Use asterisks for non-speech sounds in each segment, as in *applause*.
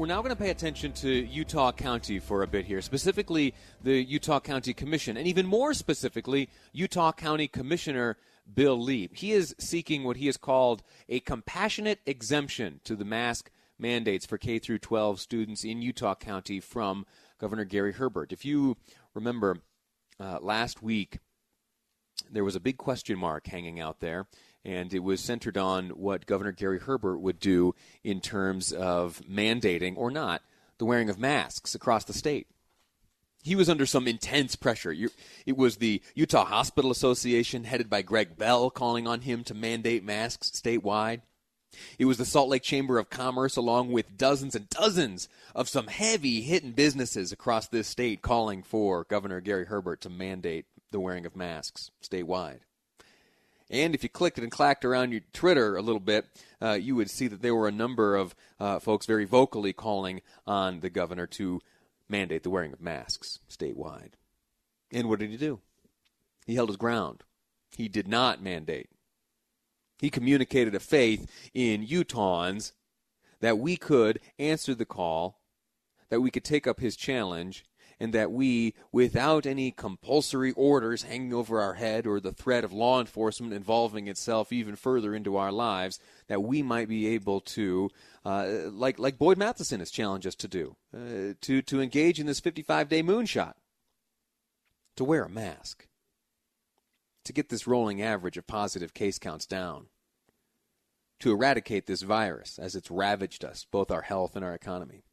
We're now going to pay attention to Utah County for a bit here, specifically the Utah County Commission, and even more specifically, Utah County Commissioner Bill Lee. He is seeking what he has called a compassionate exemption to the mask mandates for K through 12 students in Utah County from Governor Gary Herbert. If you remember, uh, last week, there was a big question mark hanging out there, and it was centered on what Governor Gary Herbert would do in terms of mandating or not the wearing of masks across the state. He was under some intense pressure. It was the Utah Hospital Association, headed by Greg Bell, calling on him to mandate masks statewide. It was the Salt Lake Chamber of Commerce, along with dozens and dozens of some heavy hitting businesses across this state, calling for Governor Gary Herbert to mandate the wearing of masks statewide. And if you clicked and clacked around your Twitter a little bit, uh, you would see that there were a number of uh, folks very vocally calling on the governor to mandate the wearing of masks statewide. And what did he do? He held his ground. He did not mandate he communicated a faith in Utahns that we could answer the call, that we could take up his challenge, and that we, without any compulsory orders hanging over our head or the threat of law enforcement involving itself even further into our lives, that we might be able to, uh, like like Boyd Matheson has challenged us to do, uh, to to engage in this 55-day moonshot, to wear a mask to get this rolling average of positive case counts down, to eradicate this virus as it's ravaged us, both our health and our economy.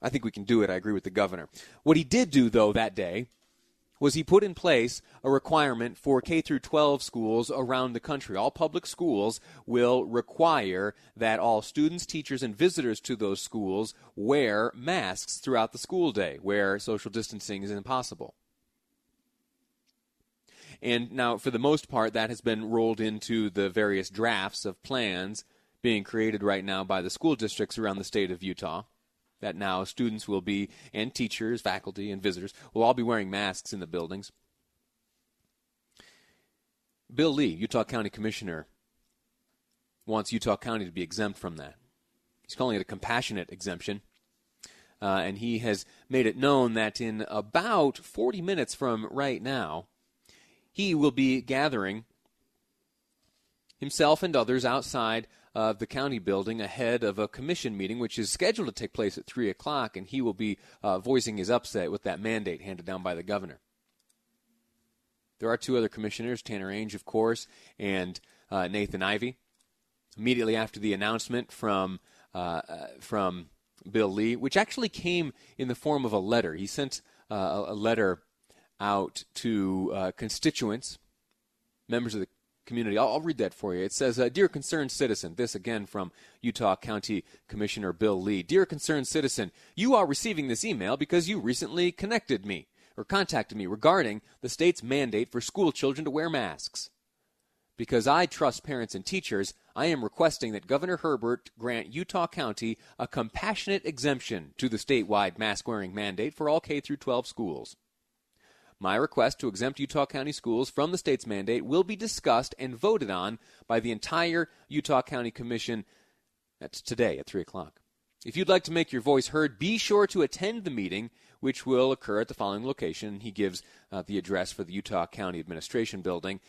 I think we can do it. I agree with the governor. What he did do, though, that day was he put in place a requirement for K through 12 schools around the country. All public schools will require that all students, teachers, and visitors to those schools wear masks throughout the school day, where social distancing is impossible. And now, for the most part, that has been rolled into the various drafts of plans being created right now by the school districts around the state of Utah. That now students will be, and teachers, faculty, and visitors will all be wearing masks in the buildings. Bill Lee, Utah County Commissioner, wants Utah County to be exempt from that. He's calling it a compassionate exemption. Uh, and he has made it known that in about 40 minutes from right now, he will be gathering himself and others outside of the county building ahead of a commission meeting, which is scheduled to take place at 3 o'clock, and he will be uh, voicing his upset with that mandate handed down by the governor. There are two other commissioners, Tanner Ainge, of course, and uh, Nathan Ivie. Immediately after the announcement from uh, uh from Bill Lee, which actually came in the form of a letter, he sent uh, a letter out to uh, constituents, members of the community. I'll, I'll, read that for you. It says, uh, Dear concerned citizen, this again from Utah County Commissioner Bill Lee. Dear concerned citizen, you are receiving this email because you recently connected me or contacted me regarding the state's mandate for school children to wear masks. Because I trust parents and teachers, I am requesting that Governor Herbert grant Utah County a compassionate exemption to the statewide mask wearing mandate for all K 12 schools. My request to exempt Utah County schools from the state's mandate will be discussed and voted on by the entire Utah County Commission. That's today at 3 o'clock. If you'd like to make your voice heard, be sure to attend the meeting, which will occur at the following location. He gives uh, the address for the Utah County Administration Building.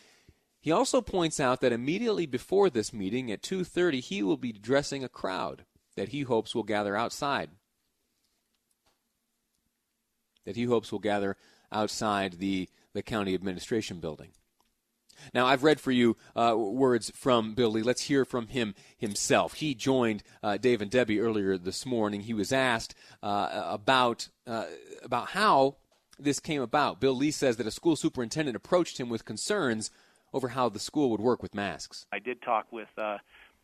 He also points out that immediately before this meeting at 2:30 he will be addressing a crowd that he hopes will gather outside. That he hopes will gather outside the, the county administration building. Now, I've read for you uh, words from Bill Lee. Let's hear from him himself. He joined uh, Dave and Debbie earlier this morning. He was asked uh, about, uh, about how this came about. Bill Lee says that a school superintendent approached him with concerns over how the school would work with masks. I did talk with uh,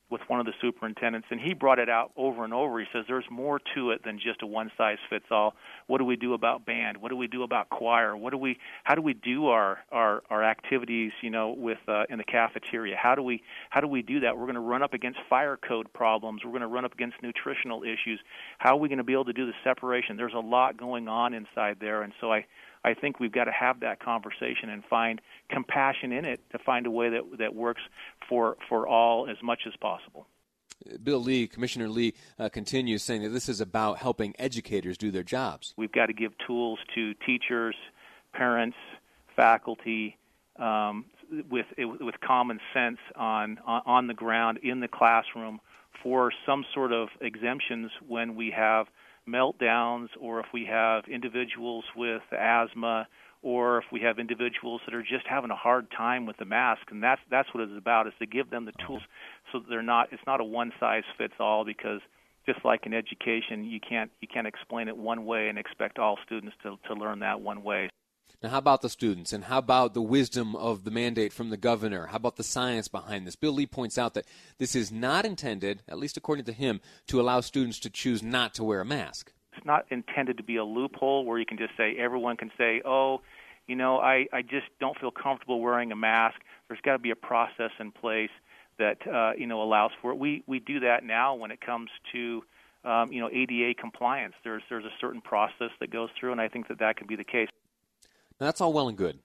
with one of the superintendents, and he brought it out over and over. He says there's more to it than just a one size fits all. What do we do about band? What do we do about choir? What do we? How do we do our our, our activities? You know, with uh, in the cafeteria. How do we how do we do that? We're going to run up against fire code problems. We're going to run up against nutritional issues. How are we going to be able to do the separation? There's a lot going on inside there, and so I I think we've got to have that conversation and find compassion in it to find a way that that works for for all as much as possible. Bill Lee, Commissioner Lee, uh, continues saying that this is about helping educators do their jobs. We've got to give tools to teachers, parents, faculty, um, with with common sense on on the ground in the classroom for some sort of exemptions when we have meltdowns or if we have individuals with asthma or if we have individuals that are just having a hard time with the mask and that's that's what it's about is to give them the tools so that they're not it's not a one size fits all because just like in education you can't you can't explain it one way and expect all students to to learn that one way now, how about the students? And how about the wisdom of the mandate from the governor? How about the science behind this? Bill Lee points out that this is not intended, at least according to him, to allow students to choose not to wear a mask. It's not intended to be a loophole where you can just say, everyone can say, oh, you know, I, I just don't feel comfortable wearing a mask. There's got to be a process in place that, uh, you know, allows for it. We, we do that now when it comes to um, you know ADA compliance. There's there's a certain process that goes through, and I think that that could be the case. Now, that's all well and good.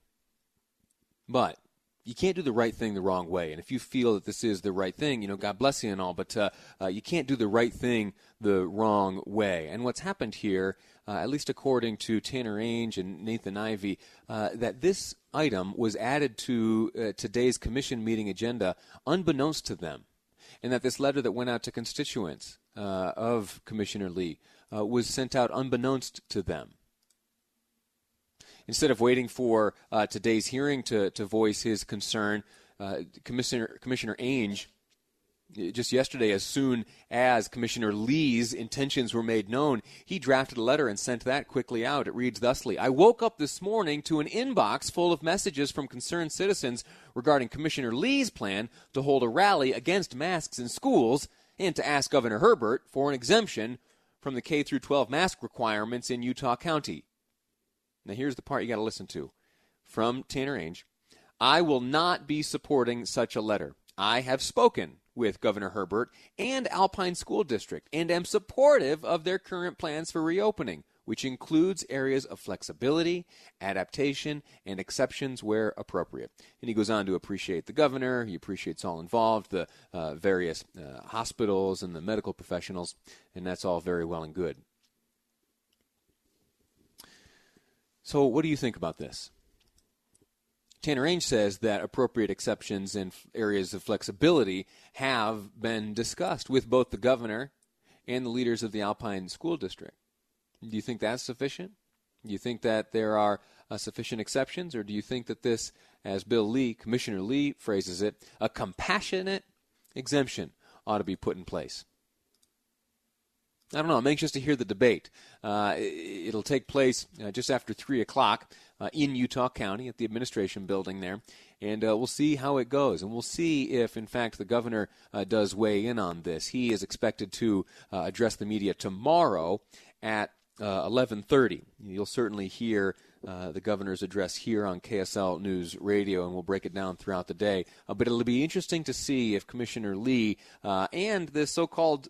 But you can't do the right thing the wrong way. And if you feel that this is the right thing, you know, God bless you and all, but uh, uh, you can't do the right thing the wrong way. And what's happened here, uh, at least according to Tanner Ainge and Nathan Ivie, uh, that this item was added to uh, today's commission meeting agenda unbeknownst to them. And that this letter that went out to constituents uh, of Commissioner Lee was sent out unbeknownst to them instead of waiting for uh, today's hearing to, to voice his concern, uh, Commissioner, Commissioner Ainge, just yesterday, as soon as Commissioner Lee's intentions were made known, he drafted a letter and sent that quickly out. It reads thusly I woke up this morning to an inbox full of messages from concerned citizens regarding Commissioner Lee's plan to hold a rally against masks in schools and to ask Governor Herbert for an exemption from the K 12 mask requirements in Utah County. Now, here's the part you got to listen to from Tanner Ainge. I will not be supporting such a letter. I have spoken with Governor Herbert and Alpine School District and am supportive of their current plans for reopening, which includes areas of flexibility, adaptation, and exceptions where appropriate. And he goes on to appreciate the governor, he appreciates all involved, the uh, various uh, hospitals and the medical professionals, and that's all very well and good. So, what do you think about this? Tanner Ainge says that appropriate exceptions and areas of flexibility have been discussed with both the governor and the leaders of the Alpine School District. Do you think that's sufficient? Do you think that there are uh, sufficient exceptions, or do you think that this, as Bill Lee, Commissioner Lee phrases it, a compassionate exemption ought to be put in place? I don't know. I'm anxious to hear the debate. Uh, it'll take place uh, just after 3 o'clock uh, in Utah County at the administration building there. And uh, we'll see how it goes. And we'll see if, in fact, the governor uh, does weigh in on this. He is expected to uh, address the media tomorrow at 11:30. You'll certainly hear uh, the governor's address here on KSL News Radio, and we'll break it down throughout the day. Uh, but it'll be interesting to see if Commissioner Lee uh, and the so-called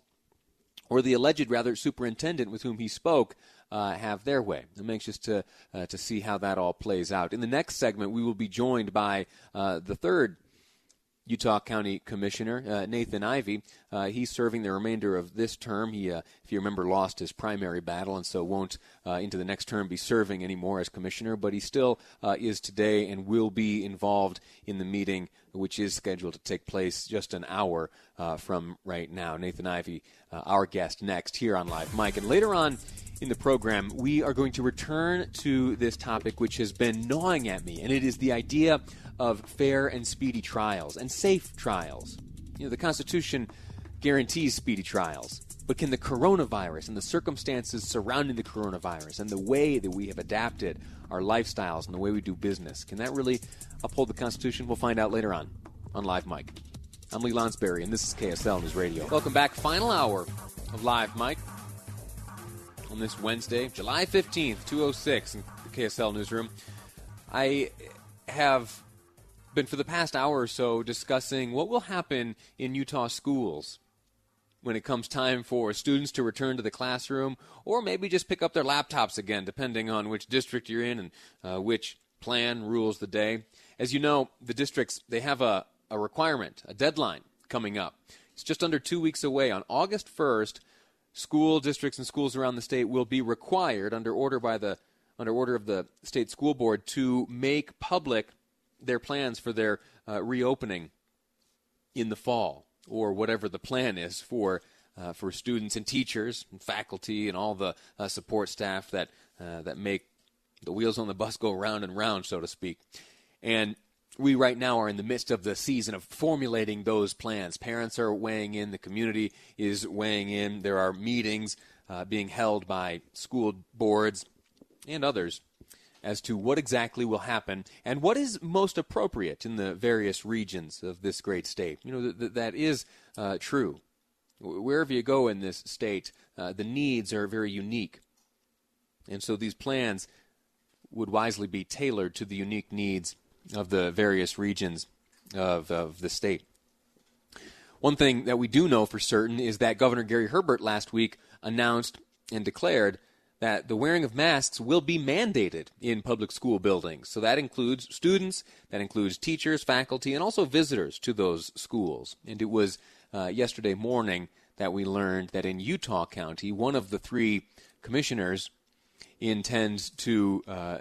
or the alleged rather superintendent with whom he spoke uh, have their way. I'm anxious to uh, to see how that all plays out. In the next segment, we will be joined by uh, the third Utah County Commissioner uh, Nathan Ivie. Uh, he's serving the remainder of this term. He, uh, if you remember, lost his primary battle and so won't uh, into the next term be serving anymore as commissioner. But he still uh, is today and will be involved in the meeting, which is scheduled to take place just an hour uh, from right now. Nathan Ivie, our guest next here on Live Mic, and later on in the program, we are going to return to this topic which has been gnawing at me, and it is the idea of fair and speedy trials and safe trials. You know, the Constitution guarantees speedy trials, but can the coronavirus and the circumstances surrounding the coronavirus and the way that we have adapted our lifestyles and the way we do business, can that really uphold the Constitution? We'll find out later on on Live Mic. I'm Lee Lonsberry, and this is KSL News Radio. Welcome back. Final hour of Live Mic on this Wednesday, July 15th, 206, in the KSL Newsroom. I have been for the past hour or so discussing what will happen in Utah schools when it comes time for students to return to the classroom or maybe just pick up their laptops again, depending on which district you're in and uh, which plan rules the day. As you know, the districts, they have a, a requirement, a deadline coming up. It's just under two weeks away. On August 1st, school districts and schools around the state will be required, under order by the under order of the state school board, to make public their plans for their uh, reopening in the fall or whatever the plan is for uh, for students and teachers and faculty and all the uh, support staff that uh, that make the wheels on the bus go round and round, so to speak. And we right now are in the midst of the season of formulating those plans. Parents are weighing in, the community is weighing in. There are meetings uh, being held by school boards and others as to what exactly will happen and what is most appropriate in the various regions of this great state. You know, th- th- that is uh, true. Wherever you go in this state, uh, the needs are very unique. And so these plans would wisely be tailored to the unique needs of the various regions of, of the state. One thing that we do know for certain is that Governor Gary Herbert last week announced and declared that the wearing of masks will be mandated in public school buildings. So that includes students, that includes teachers, faculty, and also visitors to those schools. And it was uh, yesterday morning that we learned that in Utah County, one of the three commissioners intends to uh,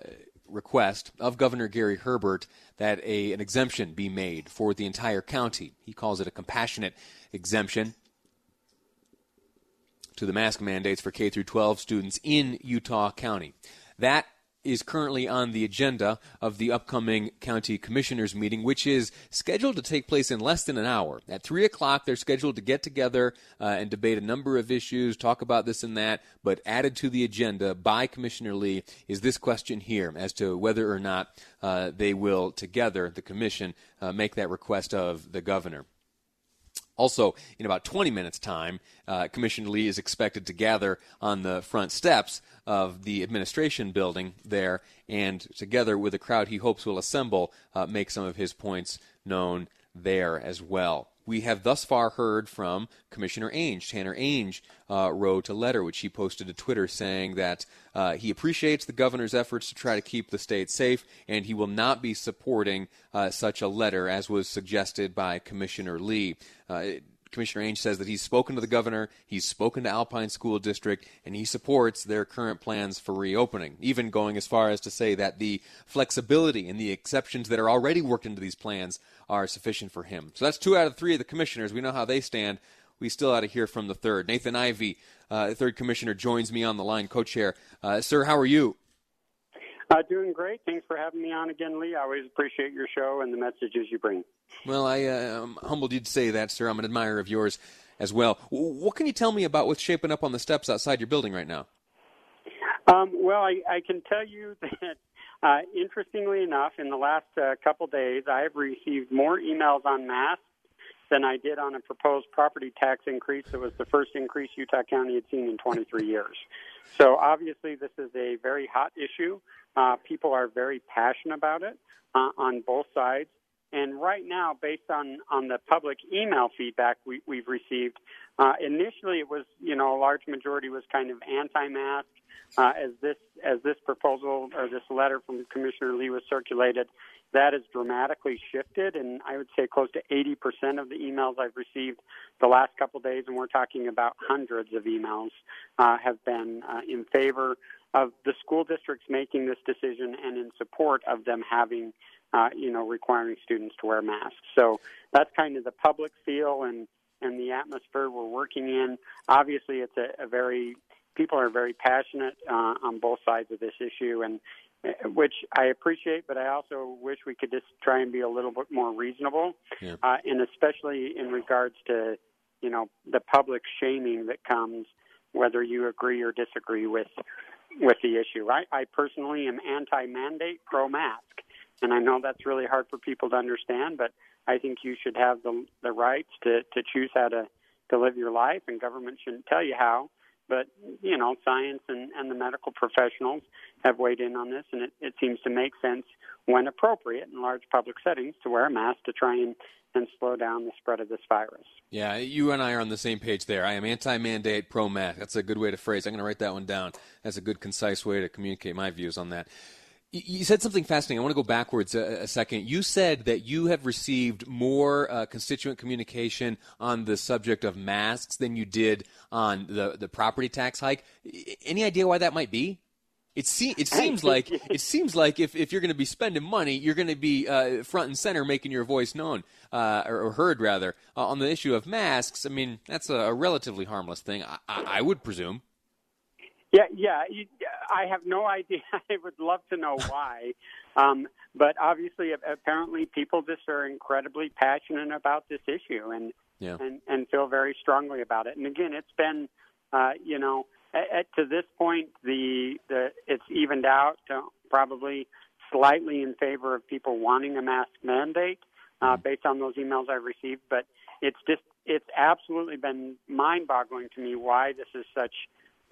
request of Governor Gary Herbert that a, an exemption be made for the entire county. He calls it a compassionate exemption to the mask mandates for K through 12 students in Utah County. That is currently on the agenda of the upcoming county commissioners meeting, which is scheduled to take place in less than an hour. At 3 o'clock, they're scheduled to get together uh, and debate a number of issues, talk about this and that, but added to the agenda by Commissioner Lee is this question here as to whether or not uh, they will together, the commission, uh, make that request of the governor. Also, in about 20 minutes' time, uh, Commissioner Lee is expected to gather on the front steps of the administration building there, and together with a crowd he hopes will assemble, uh, make some of his points known there as well. We have thus far heard from Commissioner Ainge. Tanner Ainge uh, wrote a letter which he posted to Twitter saying that uh, he appreciates the governor's efforts to try to keep the state safe, and he will not be supporting uh, such a letter as was suggested by Commissioner Lee. Uh, Commissioner Ainge says that he's spoken to the governor, he's spoken to Alpine School District, and he supports their current plans for reopening, even going as far as to say that the flexibility and the exceptions that are already worked into these plans are sufficient for him. So that's two out of three of the commissioners. We know how they stand. We still ought to hear from the third. Nathan Ivie, uh, third commissioner, joins me on the line, co chair. Uh, sir, how are you? Uh, doing great. Thanks for having me on again, Lee. I always appreciate your show and the messages you bring. Well, I, uh, am humbled you'd say that, sir. I'm an admirer of yours as well. What can you tell me about what's shaping up on the steps outside your building right now? Um, well, I, I, can tell you *laughs* that, uh, interestingly enough, in the last uh, couple days, I have received more emails on masks than I did on a proposed property tax increase that was the first increase Utah County had seen in 23 years. So obviously, this is a very hot issue. Uh, people are very passionate about it uh, on both sides. And right now, based on, on the public email feedback we, we've received, uh, initially it was, you know, a large majority was kind of anti-mask. Uh, as this as this proposal or this letter from Commissioner Lee was circulated, that has dramatically shifted, and I would say close to 80% of the emails I've received the last couple of days, and we're talking about hundreds of emails, uh, have been uh, in favor of the school districts making this decision and in support of them having, uh, you know, requiring students to wear masks. So that's kind of the public feel and and the atmosphere we're working in. Obviously, it's a, a very people are very passionate uh, on both sides of this issue, and *laughs* which I appreciate, but I also wish we could just try and be a little bit more reasonable, yeah. uh, and especially in regards to you know the public shaming that comes whether you agree or disagree with with the issue. I, I personally am anti-mandate, pro-mask, and I know that's really hard for people to understand, but I think you should have the the rights to to choose how to to live your life, and government shouldn't tell you how. But you know, science and, and the medical professionals have weighed in on this, and it, it seems to make sense when appropriate in large public settings to wear a mask to try and and slow down the spread of this virus. Yeah, you and I are on the same page there. I am anti-mandate, pro-mask. That's a good way to phrase. I'm going to write that one down. That's a good, concise way to communicate my views on that. You said something fascinating. I want to go backwards a, a second. You said that you have received more uh, constituent communication on the subject of masks than you did on the, the property tax hike. Any idea why that might be? It, se- it seems like it seems like if, if you're going to be spending money, you're going to be uh, front and center, making your voice known uh, or, or, heard rather uh, on the issue of masks. I mean, that's a, a relatively harmless thing, I, I would presume. Yeah, yeah. I have no *laughs* idea. I would love to know why. Um, but obviously, apparently, people just are incredibly passionate about this issue and yeah. and and feel very strongly about it. And again, it's been, uh, you know, at, at, to this point, the the it's evened out to probably slightly in favor of people wanting a mask mandate uh, mm-hmm. based on those emails I've received. But it's just it's absolutely been mind-boggling to me why this is such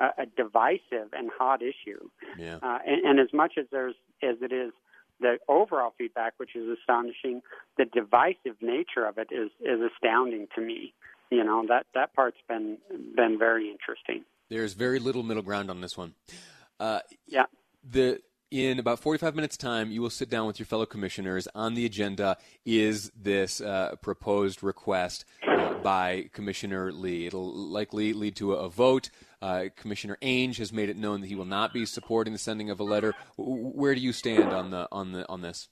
a, a divisive and hot issue. Yeah. Uh, and, and as much as there's as it is the overall feedback, which is astonishing, the divisive nature of it is is astounding to me. You know that that part's been been very interesting. There's very little middle ground on this one. Uh, yeah. The in about 45 minutes time you will sit down with your fellow commissioners on the agenda is this uh, proposed request uh, by commissioner lee it'll likely lead to a, a vote uh, Commissioner Ainge has made it known that he will not be supporting the sending of a letter. Where do you stand on the on the on this?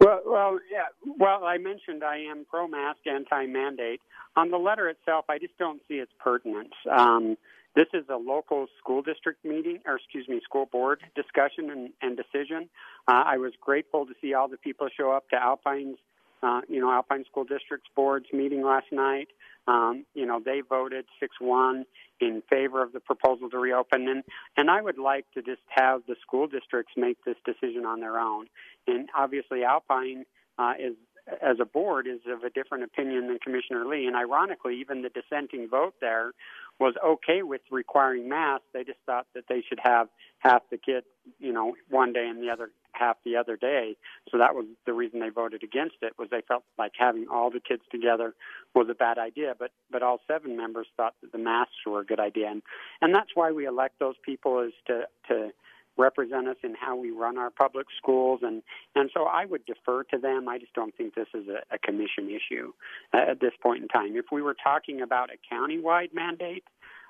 Well, well, yeah. Well, I mentioned I am pro-mask, anti-mandate. On the letter itself, I just don't see its pertinence. Um, this is a local school district meeting, or excuse me, school board discussion and, and decision. Uh, I was grateful to see all the people show up to Alpine's, uh, you know, Alpine School District's board's meeting last night. Um, you know, they voted 6 1 in favor of the proposal to reopen. And, and I would like to just have the school districts make this decision on their own. And obviously, Alpine uh, is as a board is of a different opinion than Commissioner Lee. And ironically, even the dissenting vote there was okay with requiring masks. They just thought that they should have half the kids, you know, one day and the other half the other day. So that was the reason they voted against it was they felt like having all the kids together was a bad idea. But but all seven members thought that the masks were a good idea, and and that's why we elect those people is to to represent us in how we run our public schools and and so I would defer to them. I just don't think this is a, a commission issue at this point in time. If we were talking about a countywide mandate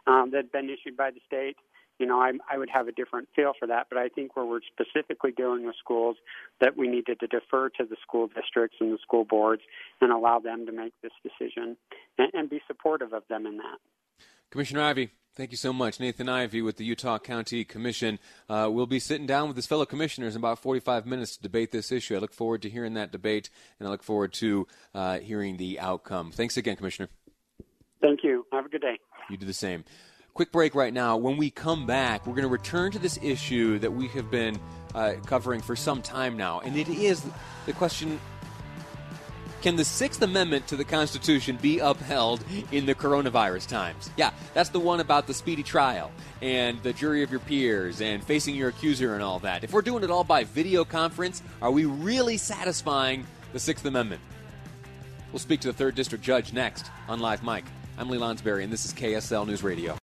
um, that had been issued by the state, you know, I, I would have a different feel for that. But I think where we're specifically dealing with schools, that we needed to defer to the school districts and the school boards and allow them to make this decision and, and be supportive of them in that. Commissioner Ivie, Thank you so much. Nathan Ivie with the Utah County Commission. Uh, we'll be sitting down with his fellow commissioners in about 45 minutes to debate this issue. I look forward to hearing that debate, and I look forward to uh, hearing the outcome. Thanks again, Commissioner. Thank you. Have a good day. You do the same. Quick break right now. When we come back, we're going to return to this issue that we have been uh, covering for some time now, and it is the question can the Sixth Amendment to the Constitution be upheld in the coronavirus times? Yeah, that's the one about the speedy trial and the jury of your peers and facing your accuser and all that. If we're doing it all by video conference, are we really satisfying the Sixth Amendment? We'll speak to the third district judge next on Live Mic. I'm Lee Lonsberry, and this is KSL News Radio.